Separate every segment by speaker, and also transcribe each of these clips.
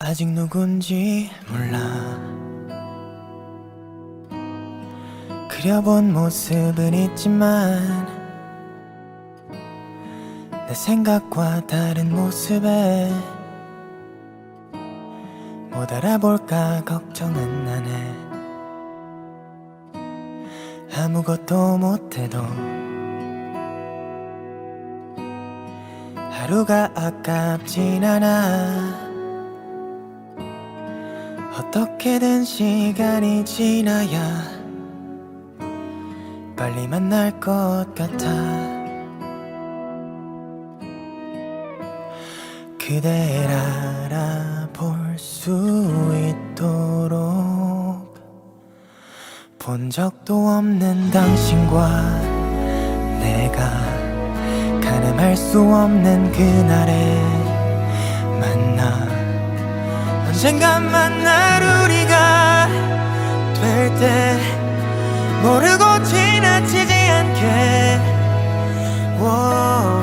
Speaker 1: 아직 누군지 몰라. 그려본 모습은 있지만 내 생각과 다른 모습에 못 알아볼까 걱정은 나네 아무것도 못해도 하루가 아깝진 않아 어떻게든 시간이 지나야 빨리 만날 것 같아? 그댈 알아볼 수 있도록 본 적도 없는 당신과 내가 가늠할 수 없는 그날의 만나 언젠가 만날 우리가 될 때 모르고 지나치지 않게 워,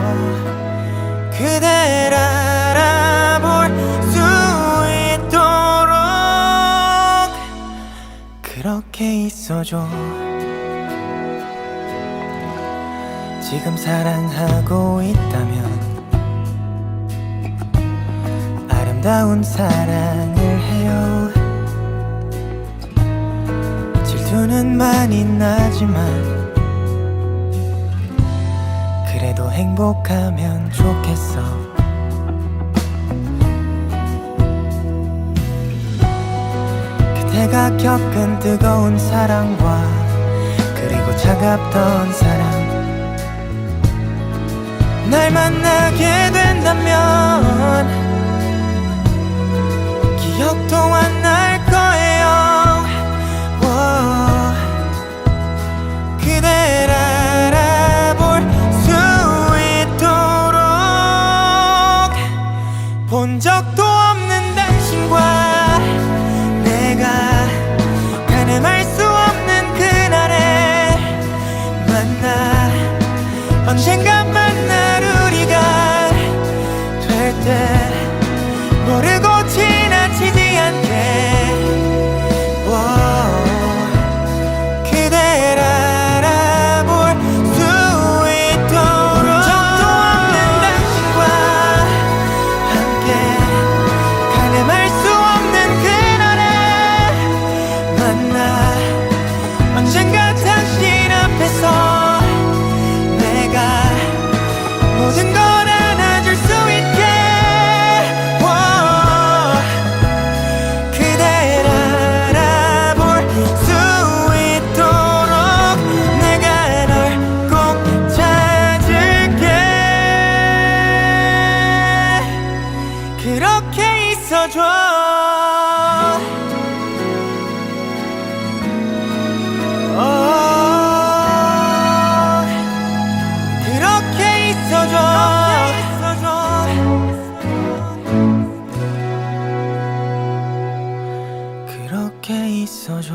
Speaker 1: 그댈 알아볼 수 있도록 그렇게 있어줘. 지금 사랑하고 있다면 아름다운 사랑을 해요. 질투는 많이 나지만 그래도 행복하면 좋겠어. 그대가 겪은 뜨거운 사랑과 그리고 차갑던 사랑. 날 만나게 된다면 본 적도 언젠가 당신 앞에서 내가 모든 걸 안아줄 수 있게. 워, 그댈 알아볼 수 있도록 내가 널 꼭 찾을게. 그렇게 있어줘 그렇게 있어줘